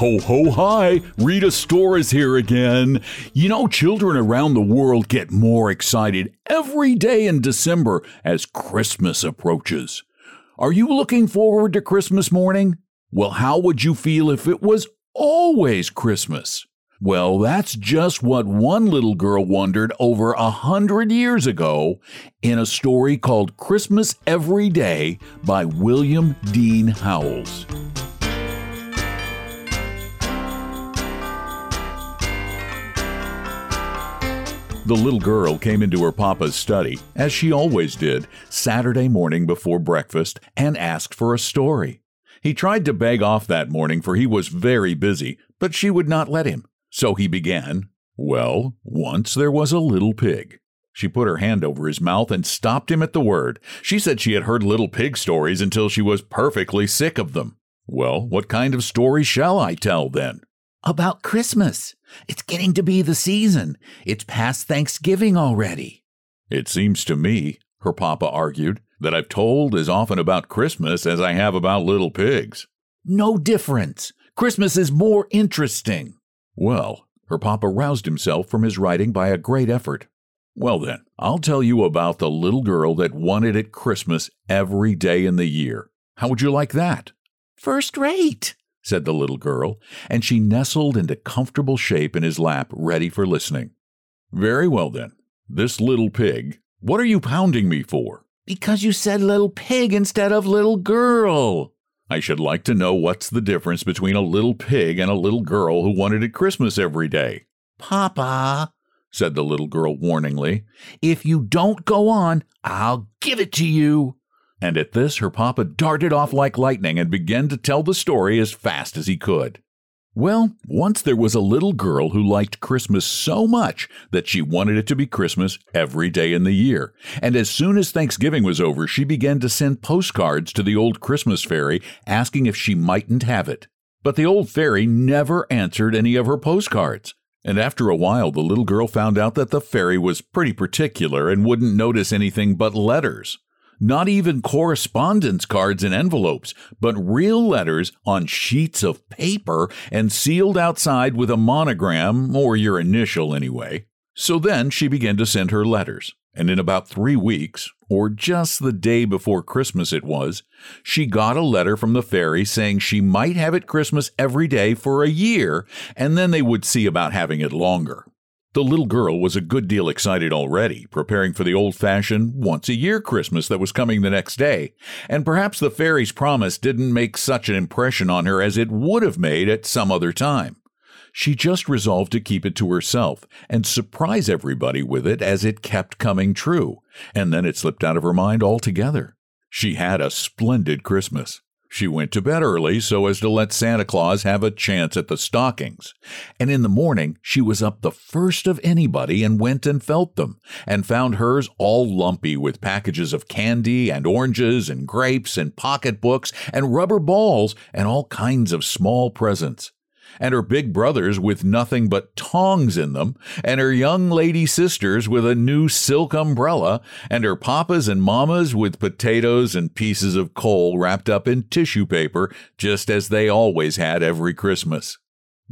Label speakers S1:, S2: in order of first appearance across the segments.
S1: Ho ho hi! Rita Store is here again. You know, children around the world get more excited every day in December as Christmas approaches. Are you looking forward to Christmas morning? Well, how would you feel if it was always Christmas? Well, that's just what one little girl wondered over a hundred years ago in a story called Christmas Every Day by William Dean Howells. The little girl came into her papa's study, as she always did, Saturday morning before breakfast, and asked for a story. He tried to beg off that morning, for he was very busy, but she would not let him. So he began, Well, once there was a little pig. She put her hand over his mouth and stopped him at the word. She said she had heard little pig stories until she was perfectly sick of them. Well, what kind of story shall I tell then?
S2: About Christmas. It's getting to be the season. It's past Thanksgiving already.
S1: It seems to me, her papa argued, that I've told as often about Christmas as I have about little pigs.
S2: No difference. Christmas is more interesting.
S1: Well, her papa roused himself from his writing by a great effort. Well, then, I'll tell you about the little girl that wanted it Christmas every day in the year. How would you like that?
S2: First rate,
S1: said the little girl, and she nestled into comfortable shape in his lap, ready for listening. Very well, then. This little pig, what are you pounding me for?
S2: Because you said little pig instead of little girl.
S1: I should like to know what's the difference between a little pig and a little girl who wanted it Christmas every day.
S2: Papa,
S1: said the little girl warningly,
S2: if you don't go on, I'll give it to you.
S1: And at this, her papa darted off like lightning and began to tell the story as fast as he could. Well, once there was a little girl who liked Christmas so much that she wanted it to be Christmas every day in the year. And as soon as Thanksgiving was over, she began to send postcards to the old Christmas fairy asking if she mightn't have it. But the old fairy never answered any of her postcards. And after a while, the little girl found out that the fairy was pretty particular and wouldn't notice anything but letters not even correspondence cards and envelopes, but real letters on sheets of paper and sealed outside with a monogram, or your initial anyway. So then she began to send her letters, and in about three weeks, or just the day before Christmas it was, she got a letter from the fairy saying she might have it Christmas every day for a year, and then they would see about having it longer. The little girl was a good deal excited already, preparing for the old fashioned, once a year Christmas that was coming the next day, and perhaps the fairy's promise didn't make such an impression on her as it would have made at some other time. She just resolved to keep it to herself and surprise everybody with it as it kept coming true, and then it slipped out of her mind altogether. She had a splendid Christmas. She went to bed early so as to let Santa Claus have a chance at the stockings. And in the morning, she was up the first of anybody and went and felt them, and found hers all lumpy with packages of candy and oranges and grapes and pocketbooks and rubber balls and all kinds of small presents and her big brothers with nothing but tongs in them, and her young lady sisters with a new silk umbrella, and her papas and mammas with potatoes and pieces of coal wrapped up in tissue paper, just as they always had every Christmas.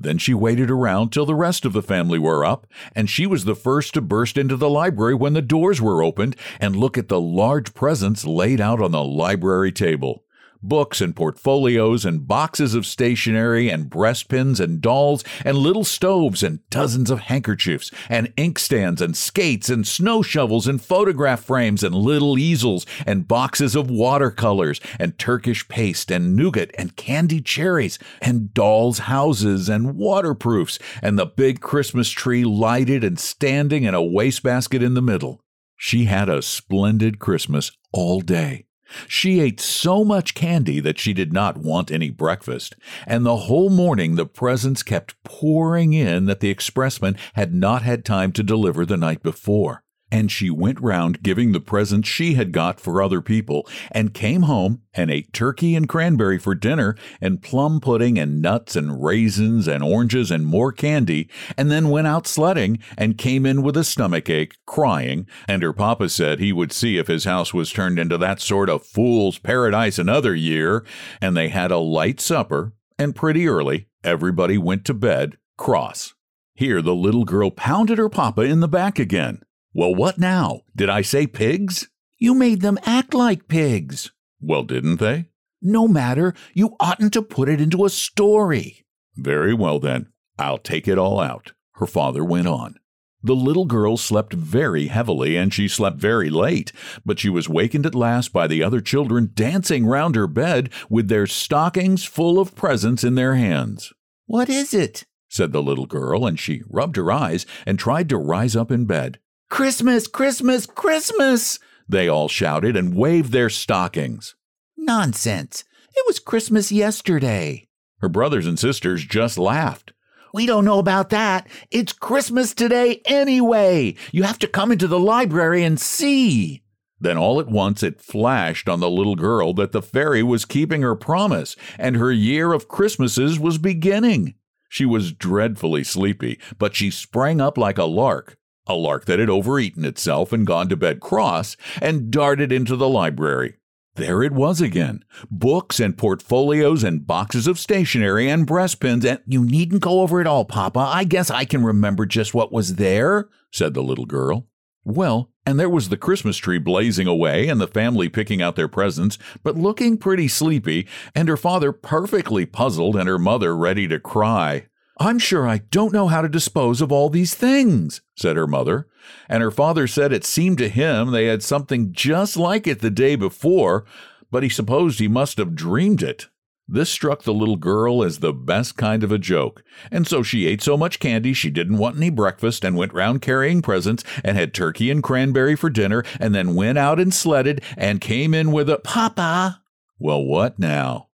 S1: Then she waited around till the rest of the family were up, and she was the first to burst into the library when the doors were opened and look at the large presents laid out on the library table books and portfolios and boxes of stationery and breastpins and dolls and little stoves and dozens of handkerchiefs and inkstands and skates and snow shovels and photograph frames and little easels and boxes of watercolors and Turkish paste and nougat and candy cherries and dolls' houses and waterproofs and the big Christmas tree lighted and standing in a wastebasket in the middle. She had a splendid Christmas all day. She ate so much candy that she did not want any breakfast, and the whole morning the presents kept pouring in that the expressman had not had time to deliver the night before and she went round giving the presents she had got for other people, and came home and ate turkey and cranberry for dinner, and plum pudding and nuts and raisins and oranges and more candy, and then went out sledding and came in with a stomach ache, crying, and her papa said he would see if his house was turned into that sort of fool's paradise another year, and they had a light supper, and pretty early, Everybody went to bed cross. Here, the little girl pounded her papa in the back again. Well, what now? Did I say pigs?
S2: You made them act like pigs.
S1: Well, didn't they?
S2: No matter. You oughtn't to put it into a story.
S1: Very well, then. I'll take it all out. Her father went on. The little girl slept very heavily and she slept very late, but she was wakened at last by the other children dancing round her bed with their stockings full of presents in their hands.
S2: What is it?
S1: said the little girl, and she rubbed her eyes and tried to rise up in bed.
S2: Christmas, Christmas, Christmas!
S1: They all shouted and waved their stockings.
S2: Nonsense! It was Christmas yesterday.
S1: Her brothers and sisters just laughed.
S2: We don't know about that. It's Christmas today anyway. You have to come into the library and see.
S1: Then all at once it flashed on the little girl that the fairy was keeping her promise and her year of Christmases was beginning. She was dreadfully sleepy, but she sprang up like a lark, a lark that had overeaten itself and gone to bed cross, and darted into the library. There it was again books and portfolios and boxes of stationery and breastpins, and
S2: you needn't go over it all, Papa. I guess I can remember just what was there, said the little girl.
S1: Well, and there was the Christmas tree blazing away, and the family picking out their presents, but looking pretty sleepy, and her father perfectly puzzled, and her mother ready to cry. I'm sure I don't know how to dispose of all these things, said her mother. And her father said it seemed to him they had something just like it the day before, but he supposed he must have dreamed it. This struck the little girl as the best kind of a joke, and so she ate so much candy she didn't want any breakfast and went round carrying presents and had turkey and cranberry for dinner and then went out and sledded and came in with a
S2: Papa.
S1: Well, what now?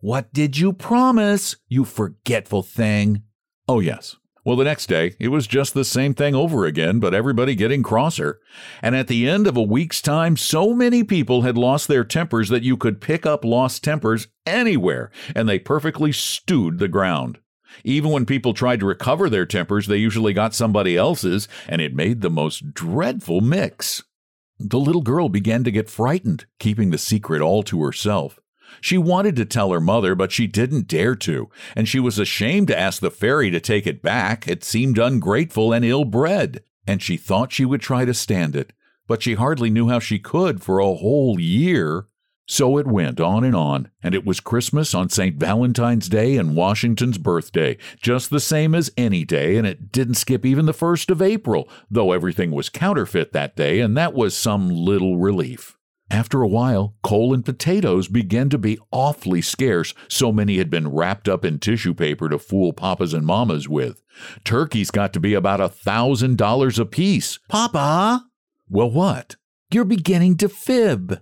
S2: What did you promise, you forgetful thing?
S1: Oh, yes. Well, the next day, it was just the same thing over again, but everybody getting crosser. And at the end of a week's time, so many people had lost their tempers that you could pick up lost tempers anywhere, and they perfectly stewed the ground. Even when people tried to recover their tempers, they usually got somebody else's, and it made the most dreadful mix. The little girl began to get frightened, keeping the secret all to herself. She wanted to tell her mother, but she didn't dare to, and she was ashamed to ask the fairy to take it back. It seemed ungrateful and ill bred, and she thought she would try to stand it, but she hardly knew how she could for a whole year. So it went on and on, and it was Christmas on St. Valentine's Day and Washington's birthday, just the same as any day, and it didn't skip even the 1st of April, though everything was counterfeit that day, and that was some little relief. After a while, coal and potatoes began to be awfully scarce, so many had been wrapped up in tissue paper to fool papas and mamas with. Turkeys got to be about a thousand dollars apiece.
S2: Papa!
S1: Well, what?
S2: You're beginning to fib.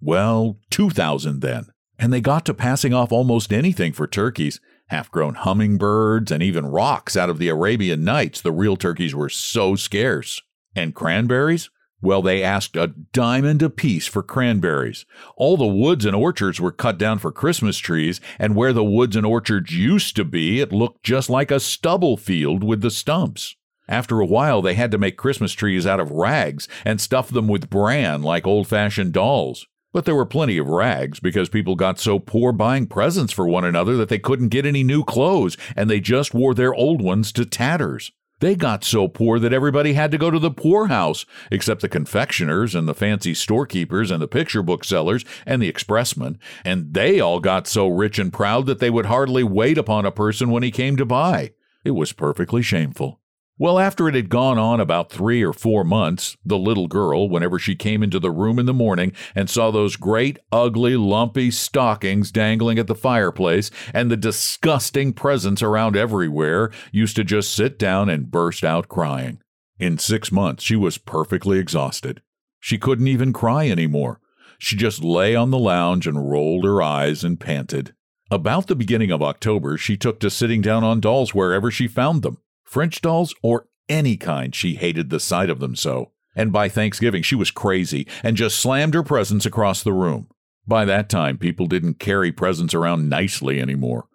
S1: Well, two thousand then. And they got to passing off almost anything for turkeys half grown hummingbirds, and even rocks out of the Arabian Nights. The real turkeys were so scarce. And cranberries? Well, they asked a diamond apiece for cranberries. All the woods and orchards were cut down for Christmas trees, and where the woods and orchards used to be, it looked just like a stubble field with the stumps. After a while, they had to make Christmas trees out of rags and stuff them with bran like old fashioned dolls. But there were plenty of rags because people got so poor buying presents for one another that they couldn't get any new clothes and they just wore their old ones to tatters. They got so poor that everybody had to go to the poorhouse, except the confectioners and the fancy storekeepers and the picture book sellers and the expressmen, and they all got so rich and proud that they would hardly wait upon a person when he came to buy. It was perfectly shameful. Well, after it had gone on about three or four months, the little girl, whenever she came into the room in the morning and saw those great, ugly, lumpy stockings dangling at the fireplace and the disgusting presents around everywhere, used to just sit down and burst out crying. In six months, she was perfectly exhausted. She couldn't even cry any more. She just lay on the lounge and rolled her eyes and panted. About the beginning of October, she took to sitting down on dolls wherever she found them. French dolls or any kind, she hated the sight of them so. And by Thanksgiving, she was crazy and just slammed her presents across the room. By that time, people didn't carry presents around nicely anymore.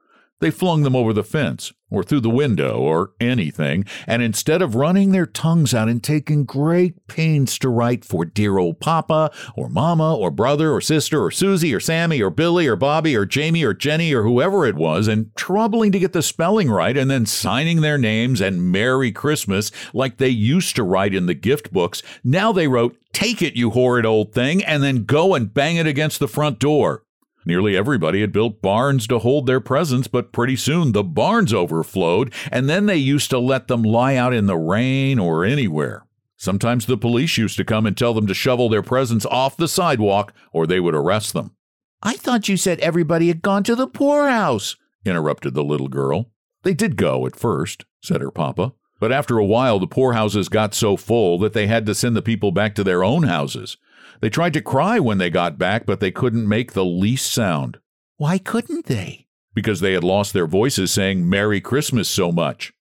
S1: They flung them over the fence, or through the window, or anything, and instead of running their tongues out and taking great pains to write for dear old Papa, or Mama, or brother, or sister, or Susie, or Sammy, or Billy, or Bobby, or Jamie, or Jenny, or whoever it was, and troubling to get the spelling right, and then signing their names and Merry Christmas like they used to write in the gift books, now they wrote, Take it, you horrid old thing, and then go and bang it against the front door. Nearly everybody had built barns to hold their presents, but pretty soon the barns overflowed, and then they used to let them lie out in the rain or anywhere. Sometimes the police used to come and tell them to shovel their presents off the sidewalk or they would arrest them.
S2: I thought you said everybody had gone to the poorhouse,
S1: interrupted the little girl. They did go at first, said her papa. But after a while, the poorhouses got so full that they had to send the people back to their own houses. They tried to cry when they got back, but they couldn't make the least sound.
S2: Why couldn't they?
S1: Because they had lost their voices saying Merry Christmas so much.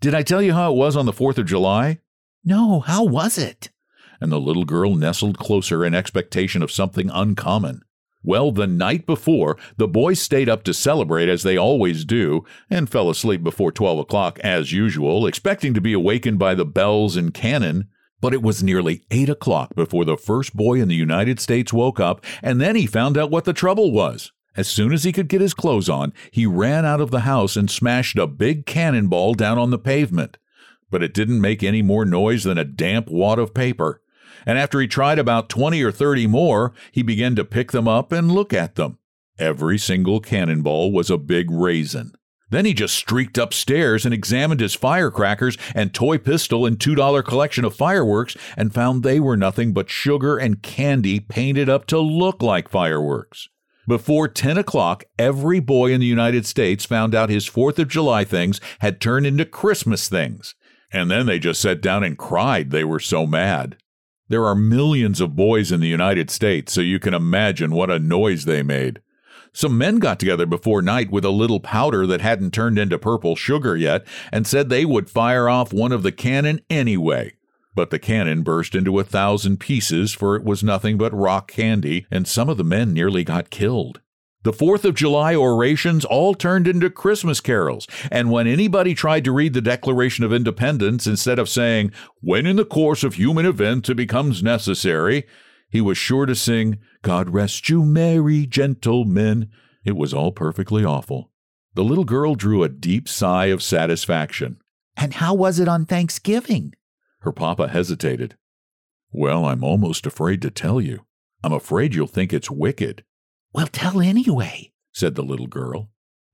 S1: Did I tell you how it was on the 4th of July?
S2: No, how was it?
S1: And the little girl nestled closer in expectation of something uncommon. Well, the night before, the boys stayed up to celebrate as they always do, and fell asleep before 12 o'clock as usual, expecting to be awakened by the bells and cannon. But it was nearly 8 o'clock before the first boy in the United States woke up, and then he found out what the trouble was. As soon as he could get his clothes on, he ran out of the house and smashed a big cannonball down on the pavement. But it didn't make any more noise than a damp wad of paper. And after he tried about 20 or 30 more, he began to pick them up and look at them. Every single cannonball was a big raisin. Then he just streaked upstairs and examined his firecrackers and toy pistol and $2 collection of fireworks and found they were nothing but sugar and candy painted up to look like fireworks. Before 10 o'clock, every boy in the United States found out his 4th of July things had turned into Christmas things. And then they just sat down and cried, they were so mad. There are millions of boys in the United States, so you can imagine what a noise they made. Some men got together before night with a little powder that hadn't turned into purple sugar yet and said they would fire off one of the cannon anyway. But the cannon burst into a thousand pieces, for it was nothing but rock candy, and some of the men nearly got killed. The Fourth of July orations all turned into Christmas carols, and when anybody tried to read the Declaration of Independence instead of saying, When in the course of human events it becomes necessary, he was sure to sing, God rest you, merry gentlemen. It was all perfectly awful. The little girl drew a deep sigh of satisfaction.
S2: And how was it on Thanksgiving?
S1: Her papa hesitated. Well, I'm almost afraid to tell you. I'm afraid you'll think it's wicked.
S2: Well, tell anyway,
S1: said the little girl.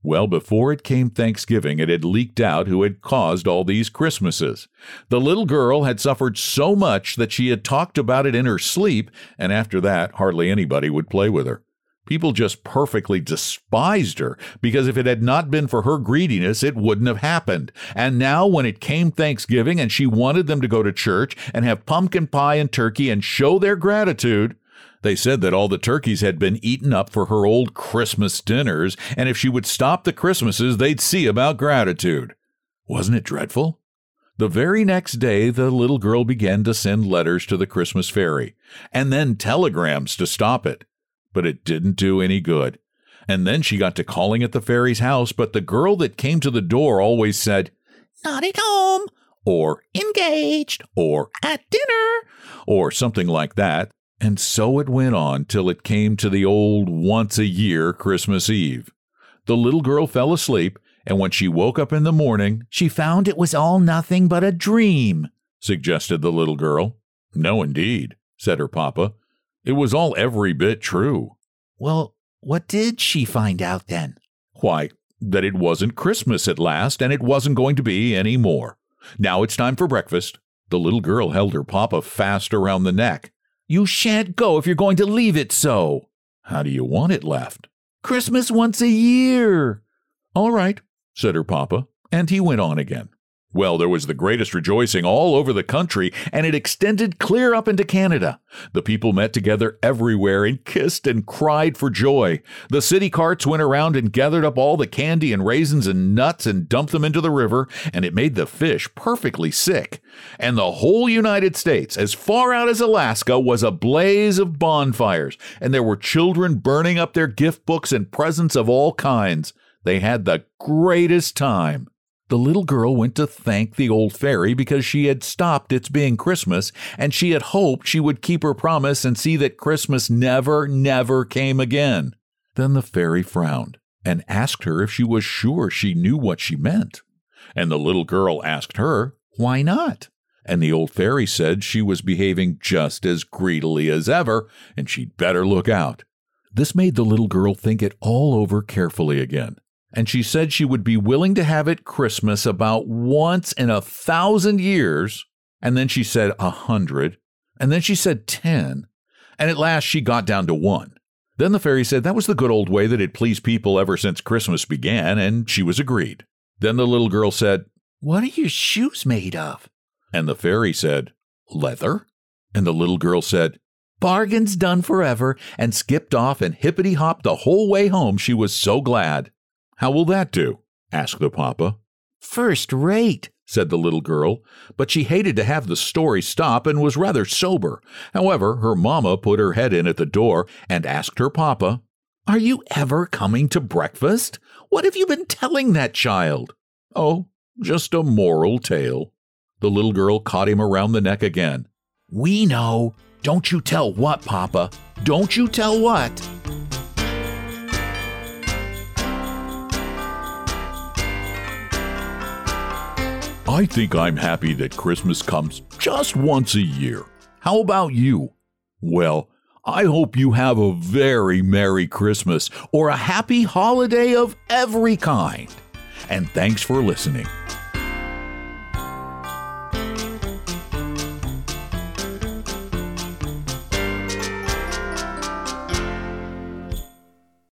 S1: Well, before it came Thanksgiving, it had leaked out who had caused all these Christmases. The little girl had suffered so much that she had talked about it in her sleep, and after that, hardly anybody would play with her. People just perfectly despised her because if it had not been for her greediness, it wouldn't have happened. And now, when it came Thanksgiving and she wanted them to go to church and have pumpkin pie and turkey and show their gratitude, they said that all the turkeys had been eaten up for her old Christmas dinners, and if she would stop the Christmases, they'd see about gratitude. Wasn't it dreadful? The very next day, the little girl began to send letters to the Christmas fairy, and then telegrams to stop it. But it didn't do any good. And then she got to calling at the fairy's house, but the girl that came to the door always said,
S2: Not at home,
S1: or
S2: engaged,
S1: or
S2: at dinner,
S1: or something like that. And so it went on till it came to the old once a year Christmas Eve. The little girl fell asleep, and when she woke up in the morning,
S2: she found it was all nothing but a dream,
S1: suggested the little girl. No, indeed, said her papa. It was all every bit true.
S2: Well, what did she find out then?
S1: Why, that it wasn't Christmas at last, and it wasn't going to be any more. Now it's time for breakfast. The little girl held her papa fast around the neck.
S2: You shan't go if you're going to leave it so.
S1: How do you want it left?
S2: Christmas once a year.
S1: All right, said her papa, and he went on again. Well, there was the greatest rejoicing all over the country, and it extended clear up into Canada. The people met together everywhere and kissed and cried for joy. The city carts went around and gathered up all the candy and raisins and nuts and dumped them into the river, and it made the fish perfectly sick. And the whole United States, as far out as Alaska, was a blaze of bonfires, and there were children burning up their gift books and presents of all kinds. They had the greatest time. The little girl went to thank the old fairy because she had stopped its being Christmas, and she had hoped she would keep her promise and see that Christmas never, never came again. Then the fairy frowned and asked her if she was sure she knew what she meant. And the little girl asked her, Why not? And the old fairy said she was behaving just as greedily as ever, and she'd better look out. This made the little girl think it all over carefully again and she said she would be willing to have it Christmas about once in a thousand years. And then she said a hundred. And then she said ten. And at last she got down to one. Then the fairy said that was the good old way that had pleased people ever since Christmas began, and she was agreed. Then the little girl said,
S2: What are your shoes made of?
S1: And the fairy said, Leather. And the little girl said,
S2: Bargain's done forever, and skipped off and hippity hopped the whole way home. She was so glad.
S1: How will that do? asked the papa.
S2: First rate, said the little girl, but she hated to have the story stop and was rather sober. However, her mamma put her head in at the door and asked her papa, Are you ever coming to breakfast? What have you been telling that child?
S1: Oh, just a moral tale. The little girl caught him around the neck again.
S2: We know. Don't you tell what, Papa? Don't you tell what?
S1: I think I'm happy that Christmas comes just once a year. How about you? Well, I hope you have a very Merry Christmas or a happy holiday of every kind. And thanks for listening.